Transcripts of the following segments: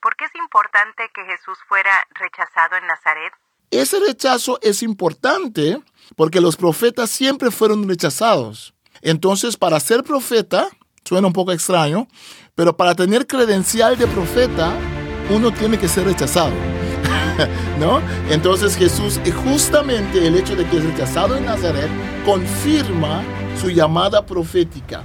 ¿Por qué es importante que Jesús fuera rechazado en Nazaret? Ese rechazo es importante porque los profetas siempre fueron rechazados. Entonces, para ser profeta, suena un poco extraño, pero para tener credencial de profeta, uno tiene que ser rechazado. ¿No? Entonces Jesús, justamente el hecho de que es rechazado en Nazaret, confirma su llamada profética.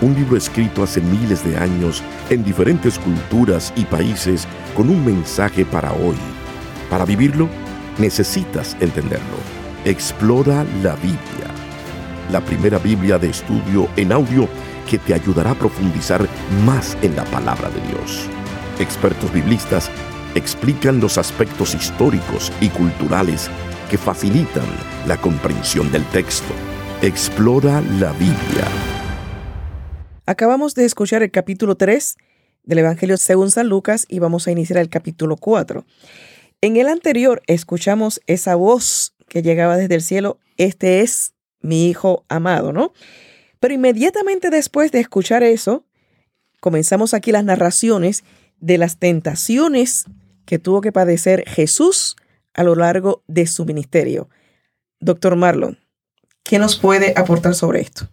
Un libro escrito hace miles de años en diferentes culturas y países con un mensaje para hoy. Para vivirlo, necesitas entenderlo. Explora la Biblia, la primera Biblia de estudio en audio que te ayudará a profundizar más en la palabra de Dios. Expertos biblistas explican los aspectos históricos y culturales que facilitan la comprensión del texto. Explora la Biblia. Acabamos de escuchar el capítulo 3 del Evangelio según San Lucas y vamos a iniciar el capítulo 4. En el anterior escuchamos esa voz que llegaba desde el cielo, este es mi hijo amado, ¿no? Pero inmediatamente después de escuchar eso, comenzamos aquí las narraciones de las tentaciones que tuvo que padecer Jesús a lo largo de su ministerio. Doctor Marlon, ¿qué nos puede aportar sobre esto?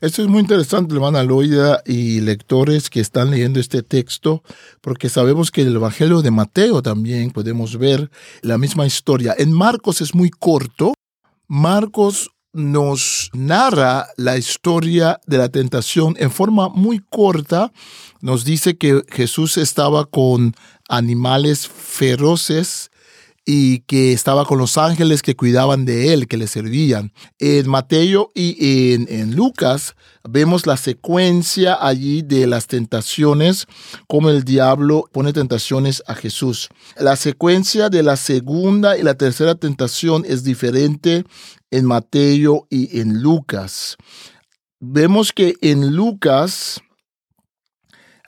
Esto es muy interesante, hermana Loida y lectores que están leyendo este texto, porque sabemos que en el Evangelio de Mateo también podemos ver la misma historia. En Marcos es muy corto. Marcos nos narra la historia de la tentación en forma muy corta. Nos dice que Jesús estaba con animales feroces y que estaba con los ángeles que cuidaban de él, que le servían. En Mateo y en, Lucas vemos la secuencia allí de las tentaciones, como el diablo pone tentaciones a Jesús. La secuencia de la segunda y la tercera tentación es diferente en Mateo y en Lucas. Vemos que en Lucas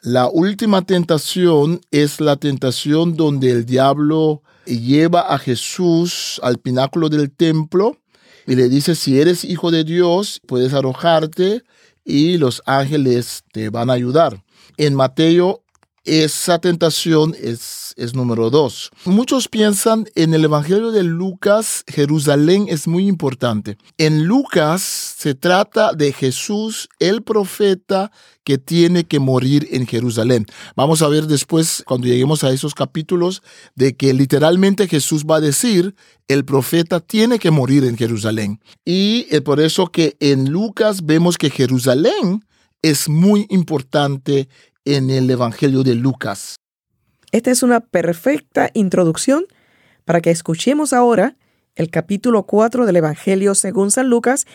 la última tentación es la tentación donde el diablo lleva a Jesús al pináculo del templo y le dice, si eres hijo de Dios, puedes arrojarte y los ángeles te van a ayudar. En Mateo esa tentación es, es número dos. Muchos piensan en el Evangelio de Lucas, Jerusalén es muy importante. En Lucas se trata de Jesús, el profeta, que tiene que morir en Jerusalén. Vamos a ver después, cuando lleguemos a esos capítulos, de que literalmente Jesús va a decir, el profeta tiene que morir en Jerusalén. Y es por eso que en Lucas vemos que Jerusalén es muy importante en el Evangelio de Lucas. Esta es una perfecta introducción para que escuchemos ahora el capítulo 4 del Evangelio según San Lucas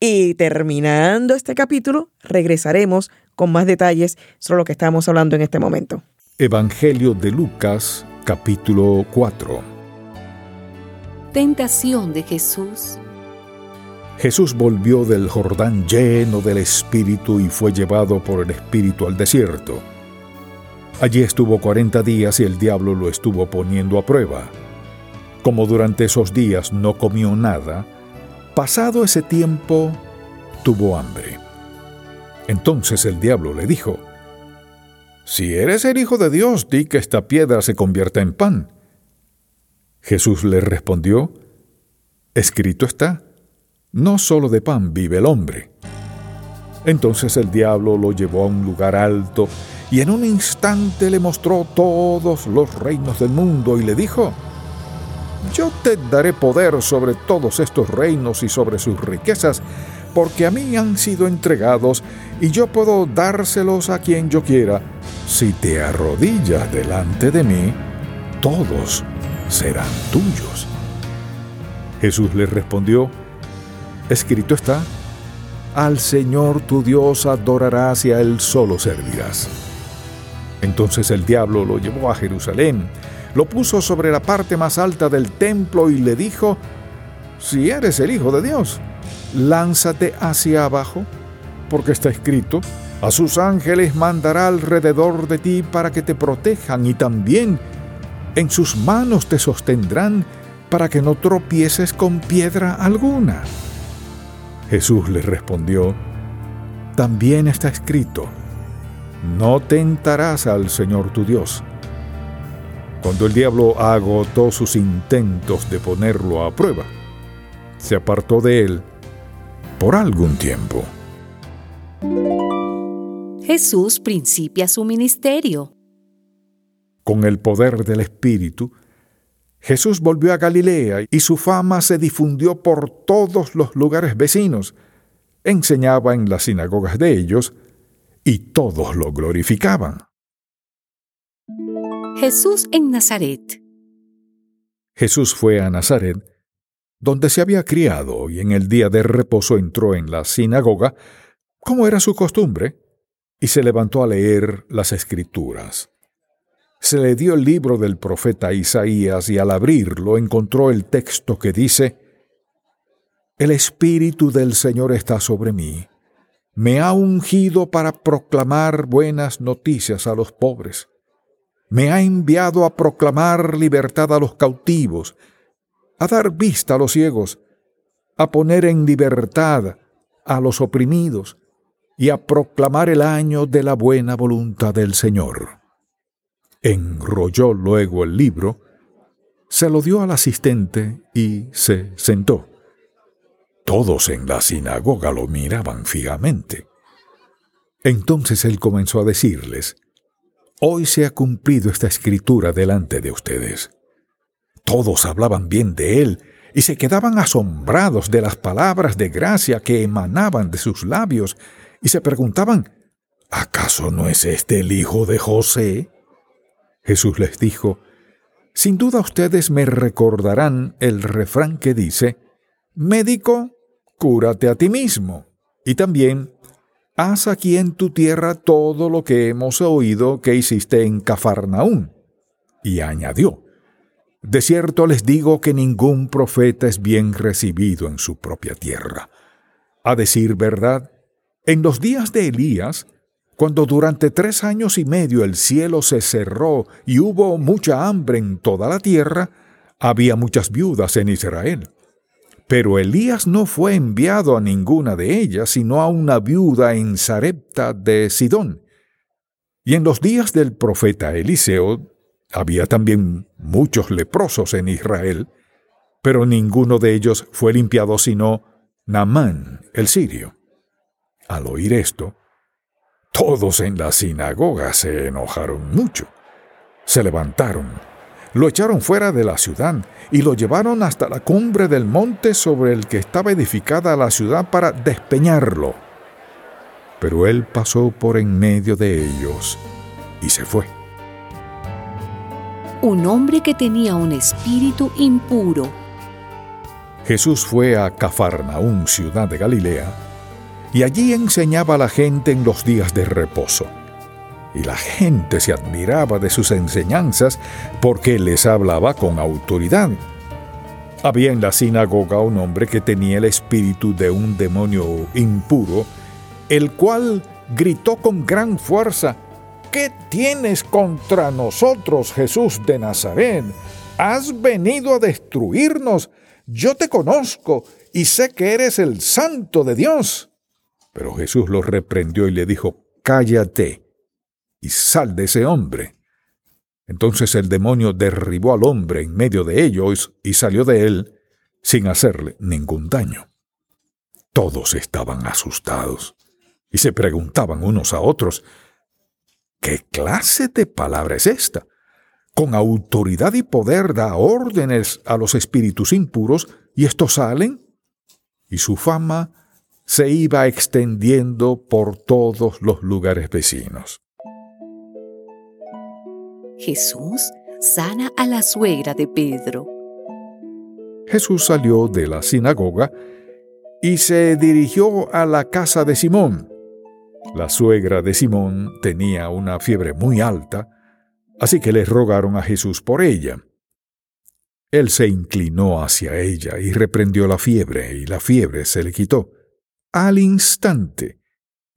y terminando este capítulo regresaremos con más detalles sobre lo que estamos hablando en este momento. Evangelio de Lucas capítulo 4 Tentación de Jesús Jesús volvió del Jordán lleno del Espíritu y fue llevado por el Espíritu al desierto. Allí estuvo cuarenta días y el diablo lo estuvo poniendo a prueba. Como durante esos días no comió nada, pasado ese tiempo tuvo hambre. Entonces el diablo le dijo, Si eres el Hijo de Dios, di que esta piedra se convierta en pan. Jesús le respondió, Escrito está, no solo de pan vive el hombre. Entonces el diablo lo llevó a un lugar alto y en un instante le mostró todos los reinos del mundo y le dijo, yo te daré poder sobre todos estos reinos y sobre sus riquezas, porque a mí han sido entregados y yo puedo dárselos a quien yo quiera. Si te arrodillas delante de mí, todos serán tuyos. Jesús le respondió, Escrito está, al Señor tu Dios adorarás y a Él solo servirás. Entonces el diablo lo llevó a Jerusalén, lo puso sobre la parte más alta del templo y le dijo, si eres el Hijo de Dios, lánzate hacia abajo, porque está escrito, a sus ángeles mandará alrededor de ti para que te protejan y también en sus manos te sostendrán para que no tropieces con piedra alguna. Jesús le respondió, también está escrito, no tentarás al Señor tu Dios. Cuando el diablo agotó sus intentos de ponerlo a prueba, se apartó de él por algún tiempo. Jesús principia su ministerio. Con el poder del Espíritu, Jesús volvió a Galilea y su fama se difundió por todos los lugares vecinos. Enseñaba en las sinagogas de ellos y todos lo glorificaban. Jesús en Nazaret. Jesús fue a Nazaret, donde se había criado, y en el día de reposo entró en la sinagoga, como era su costumbre, y se levantó a leer las escrituras. Se le dio el libro del profeta Isaías y al abrirlo encontró el texto que dice, El Espíritu del Señor está sobre mí. Me ha ungido para proclamar buenas noticias a los pobres. Me ha enviado a proclamar libertad a los cautivos, a dar vista a los ciegos, a poner en libertad a los oprimidos y a proclamar el año de la buena voluntad del Señor. Enrolló luego el libro, se lo dio al asistente y se sentó. Todos en la sinagoga lo miraban fijamente. Entonces él comenzó a decirles, Hoy se ha cumplido esta escritura delante de ustedes. Todos hablaban bien de él y se quedaban asombrados de las palabras de gracia que emanaban de sus labios y se preguntaban, ¿acaso no es este el hijo de José? Jesús les dijo, Sin duda ustedes me recordarán el refrán que dice, Médico, cúrate a ti mismo. Y también, haz aquí en tu tierra todo lo que hemos oído que hiciste en Cafarnaún. Y añadió, De cierto les digo que ningún profeta es bien recibido en su propia tierra. A decir verdad, en los días de Elías, cuando durante tres años y medio el cielo se cerró y hubo mucha hambre en toda la tierra, había muchas viudas en Israel. Pero Elías no fue enviado a ninguna de ellas, sino a una viuda en Sarepta de Sidón. Y en los días del profeta Eliseo había también muchos leprosos en Israel, pero ninguno de ellos fue limpiado sino Naamán, el sirio. Al oír esto, todos en la sinagoga se enojaron mucho. Se levantaron, lo echaron fuera de la ciudad y lo llevaron hasta la cumbre del monte sobre el que estaba edificada la ciudad para despeñarlo. Pero él pasó por en medio de ellos y se fue. Un hombre que tenía un espíritu impuro. Jesús fue a Cafarnaún, ciudad de Galilea, y allí enseñaba a la gente en los días de reposo. Y la gente se admiraba de sus enseñanzas porque les hablaba con autoridad. Había en la sinagoga un hombre que tenía el espíritu de un demonio impuro, el cual gritó con gran fuerza, ¿Qué tienes contra nosotros, Jesús de Nazaret? ¿Has venido a destruirnos? Yo te conozco y sé que eres el santo de Dios. Pero Jesús lo reprendió y le dijo, Cállate y sal de ese hombre. Entonces el demonio derribó al hombre en medio de ellos y salió de él sin hacerle ningún daño. Todos estaban asustados y se preguntaban unos a otros, ¿qué clase de palabra es esta? Con autoridad y poder da órdenes a los espíritus impuros y estos salen. Y su fama se iba extendiendo por todos los lugares vecinos. Jesús sana a la suegra de Pedro. Jesús salió de la sinagoga y se dirigió a la casa de Simón. La suegra de Simón tenía una fiebre muy alta, así que le rogaron a Jesús por ella. Él se inclinó hacia ella y reprendió la fiebre, y la fiebre se le quitó. Al instante,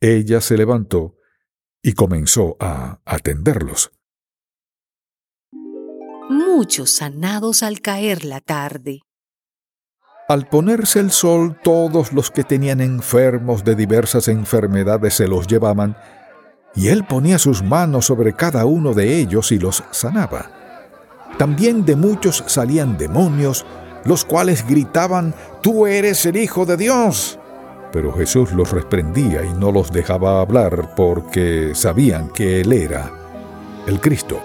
ella se levantó y comenzó a atenderlos. Muchos sanados al caer la tarde. Al ponerse el sol, todos los que tenían enfermos de diversas enfermedades se los llevaban, y él ponía sus manos sobre cada uno de ellos y los sanaba. También de muchos salían demonios, los cuales gritaban, Tú eres el Hijo de Dios. Pero Jesús los reprendía y no los dejaba hablar porque sabían que Él era el Cristo.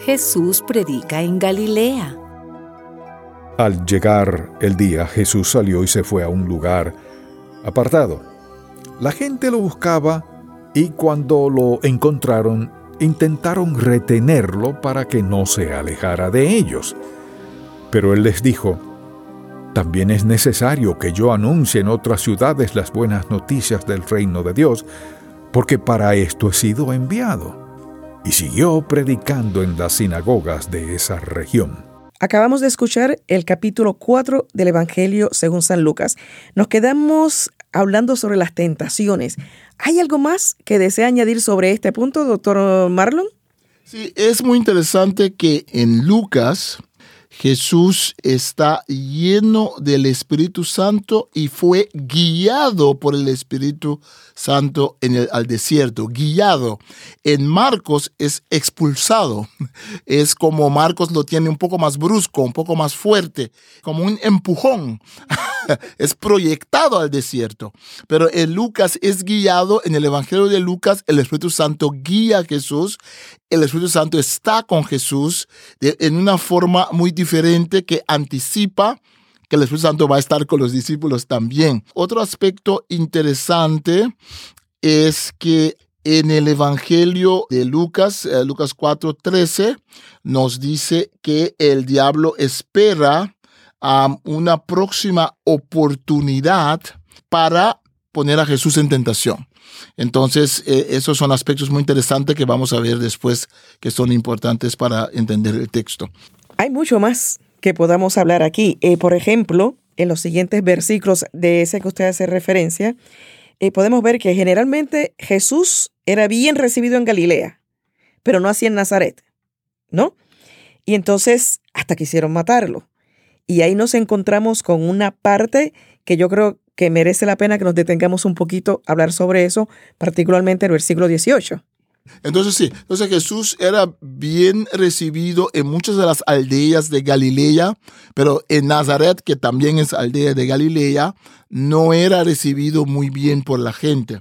Jesús predica en Galilea. Al llegar el día, Jesús salió y se fue a un lugar apartado. La gente lo buscaba y cuando lo encontraron, intentaron retenerlo para que no se alejara de ellos. Pero él les dijo, también es necesario que yo anuncie en otras ciudades las buenas noticias del reino de Dios, porque para esto he sido enviado. Y siguió predicando en las sinagogas de esa región. Acabamos de escuchar el capítulo 4 del Evangelio según San Lucas. Nos quedamos hablando sobre las tentaciones. ¿Hay algo más que desea añadir sobre este punto, doctor Marlon? Sí, es muy interesante que en Lucas Jesús está lleno del Espíritu Santo y fue guiado por el Espíritu Santo en el, al desierto, guiado. En Marcos es expulsado. Es como Marcos lo tiene un poco más brusco, un poco más fuerte, como un empujón. es proyectado al desierto. Pero en Lucas es guiado, en el Evangelio de Lucas, el Espíritu Santo guía a Jesús. El Espíritu Santo está con Jesús en una forma muy diferente que anticipa que el Espíritu Santo va a estar con los discípulos también. Otro aspecto interesante es que en el Evangelio de Lucas, eh, Lucas 4:13, nos dice que el diablo espera una próxima oportunidad para poner a Jesús en tentación. Entonces, eh, esos son aspectos muy interesantes que vamos a ver después que son importantes para entender el texto. Hay mucho más que podamos hablar aquí. Eh, por ejemplo, en los siguientes versículos de ese que usted hace referencia, eh, podemos ver que generalmente Jesús era bien recibido en Galilea, pero no así en Nazaret, ¿no? Y entonces hasta quisieron matarlo. Y ahí nos encontramos con una parte que yo creo que merece la pena que nos detengamos un poquito a hablar sobre eso, particularmente el versículo 18. Entonces sí, entonces Jesús era bien recibido en muchas de las aldeas de Galilea, pero en Nazaret, que también es aldea de Galilea, no era recibido muy bien por la gente.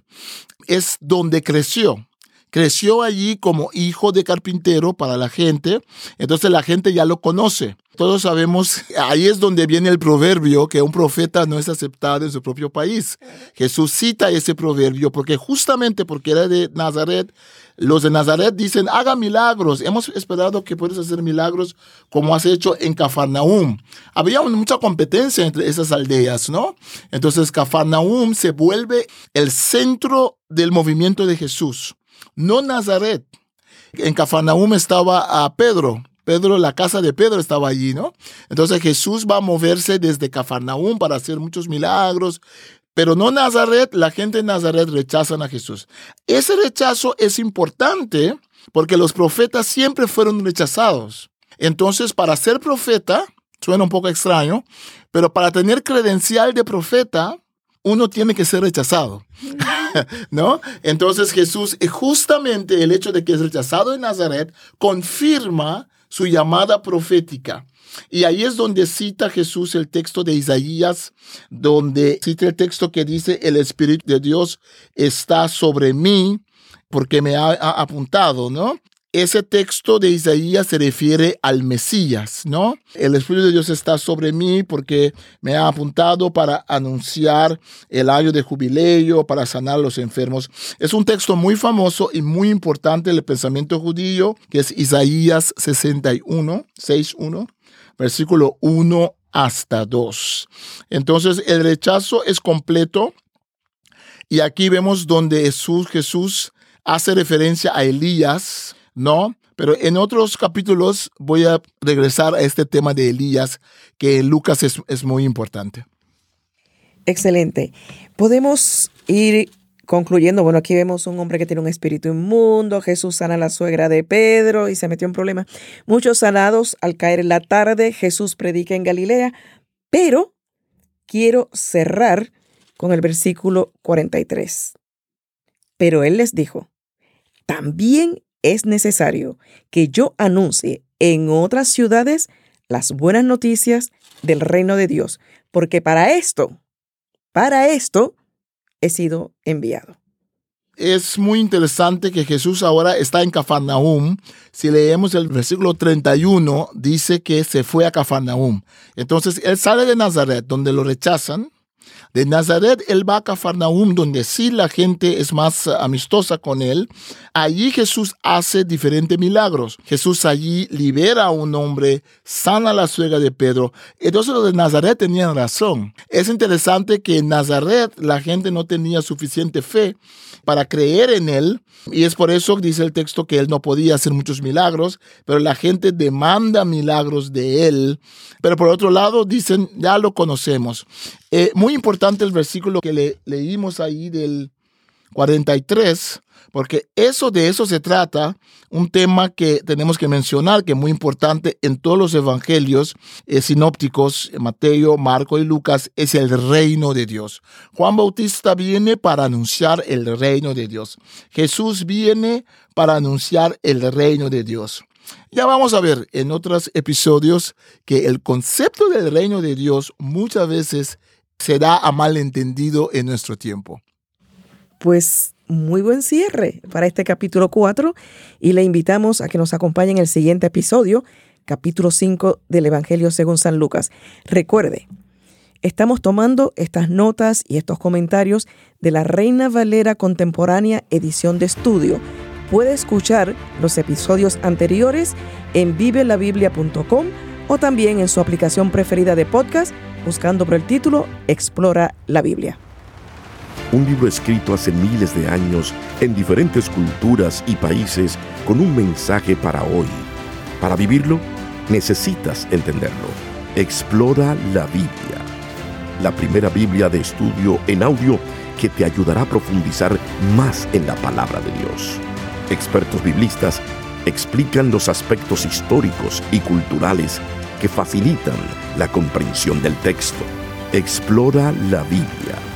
Es donde creció. Creció allí como hijo de carpintero para la gente, entonces la gente ya lo conoce. Todos sabemos, ahí es donde viene el proverbio que un profeta no es aceptado en su propio país. Jesús cita ese proverbio porque justamente porque era de Nazaret, los de Nazaret dicen, haga milagros. Hemos esperado que puedes hacer milagros como has hecho en Cafarnaum. Había mucha competencia entre esas aldeas, ¿no? Entonces Cafarnaum se vuelve el centro del movimiento de Jesús, no Nazaret. En Cafarnaum estaba a Pedro, Pedro, la casa de Pedro estaba allí, ¿no? Entonces Jesús va a moverse desde Cafarnaúm para hacer muchos milagros, pero no Nazaret, la gente de Nazaret rechazan a Jesús. Ese rechazo es importante porque los profetas siempre fueron rechazados. Entonces, para ser profeta, suena un poco extraño, pero para tener credencial de profeta, uno tiene que ser rechazado. ¿No? Entonces Jesús, justamente el hecho de que es rechazado en Nazaret, confirma su llamada profética. Y ahí es donde cita Jesús el texto de Isaías, donde cita el texto que dice, el Espíritu de Dios está sobre mí porque me ha, apuntado, ¿no? Ese texto de Isaías se refiere al Mesías, ¿no? El Espíritu de Dios está sobre mí porque me ha apuntado para anunciar el año de jubileo, para sanar a los enfermos. Es un texto muy famoso y muy importante del pensamiento judío, que es Isaías 61, 6.1 versículo 1 hasta 2. Entonces el rechazo es completo y aquí vemos donde Jesús, Jesús hace referencia a Elías, ¿no? Pero en otros capítulos voy a regresar a este tema de Elías, que en Lucas es, es muy importante. Excelente. Podemos ir concluyendo, bueno, aquí vemos un hombre que tiene un espíritu inmundo, Jesús sana a la suegra de Pedro y se metió en problemas. Muchos sanados al caer en la tarde, Jesús predica en Galilea, pero quiero cerrar con el versículo 43. Pero él les dijo, también es necesario que yo anuncie en otras ciudades las buenas noticias del reino de Dios, porque para esto, para esto he sido enviado. Es muy interesante que Jesús ahora está en Cafarnaúm. Si leemos el versículo 31, dice que se fue a Cafarnaúm. Entonces, él sale de Nazaret, donde lo rechazan, de Nazaret él va a Cafarnaum, donde sí la gente es más amistosa con él. Allí Jesús hace diferentes milagros. Jesús allí libera a un hombre, sana la suegra de Pedro. Entonces los de Nazaret tenían razón. Es interesante que en Nazaret la gente no tenía suficiente fe para creer en él. Y es por eso, dice el texto, que él no podía hacer muchos milagros, pero la gente demanda milagros de él. Pero por otro lado, dicen, ya lo conocemos. Eh, muy el versículo que le, leímos ahí del 43, porque eso de eso se trata, un tema que tenemos que mencionar, que es muy importante en todos los evangelios eh, sinópticos, Mateo, Marco y Lucas, es el reino de Dios. Juan Bautista viene para anunciar el reino de Dios. Jesús viene para anunciar el reino de Dios. Ya vamos a ver en otros episodios que el concepto del reino de Dios muchas veces se da a malentendido en nuestro tiempo. Pues muy buen cierre para este capítulo 4 y le invitamos a que nos acompañe en el siguiente episodio, capítulo 5 del Evangelio según San Lucas. Recuerde, estamos tomando estas notas y estos comentarios de la Reina Valera Contemporánea edición de estudio. Puede escuchar los episodios anteriores en vivelabiblia.com o también en su aplicación preferida de podcast buscando por el título Explora la Biblia un libro escrito hace miles de años en diferentes culturas y países con un mensaje para hoy. Para vivirlo, necesitas entenderlo. Explora la Biblia, la primera Biblia de estudio en audio que te ayudará a profundizar más en la palabra de Dios. Expertos biblistas explican los aspectos históricos y culturales que facilitan la comprensión del texto. Explora la Biblia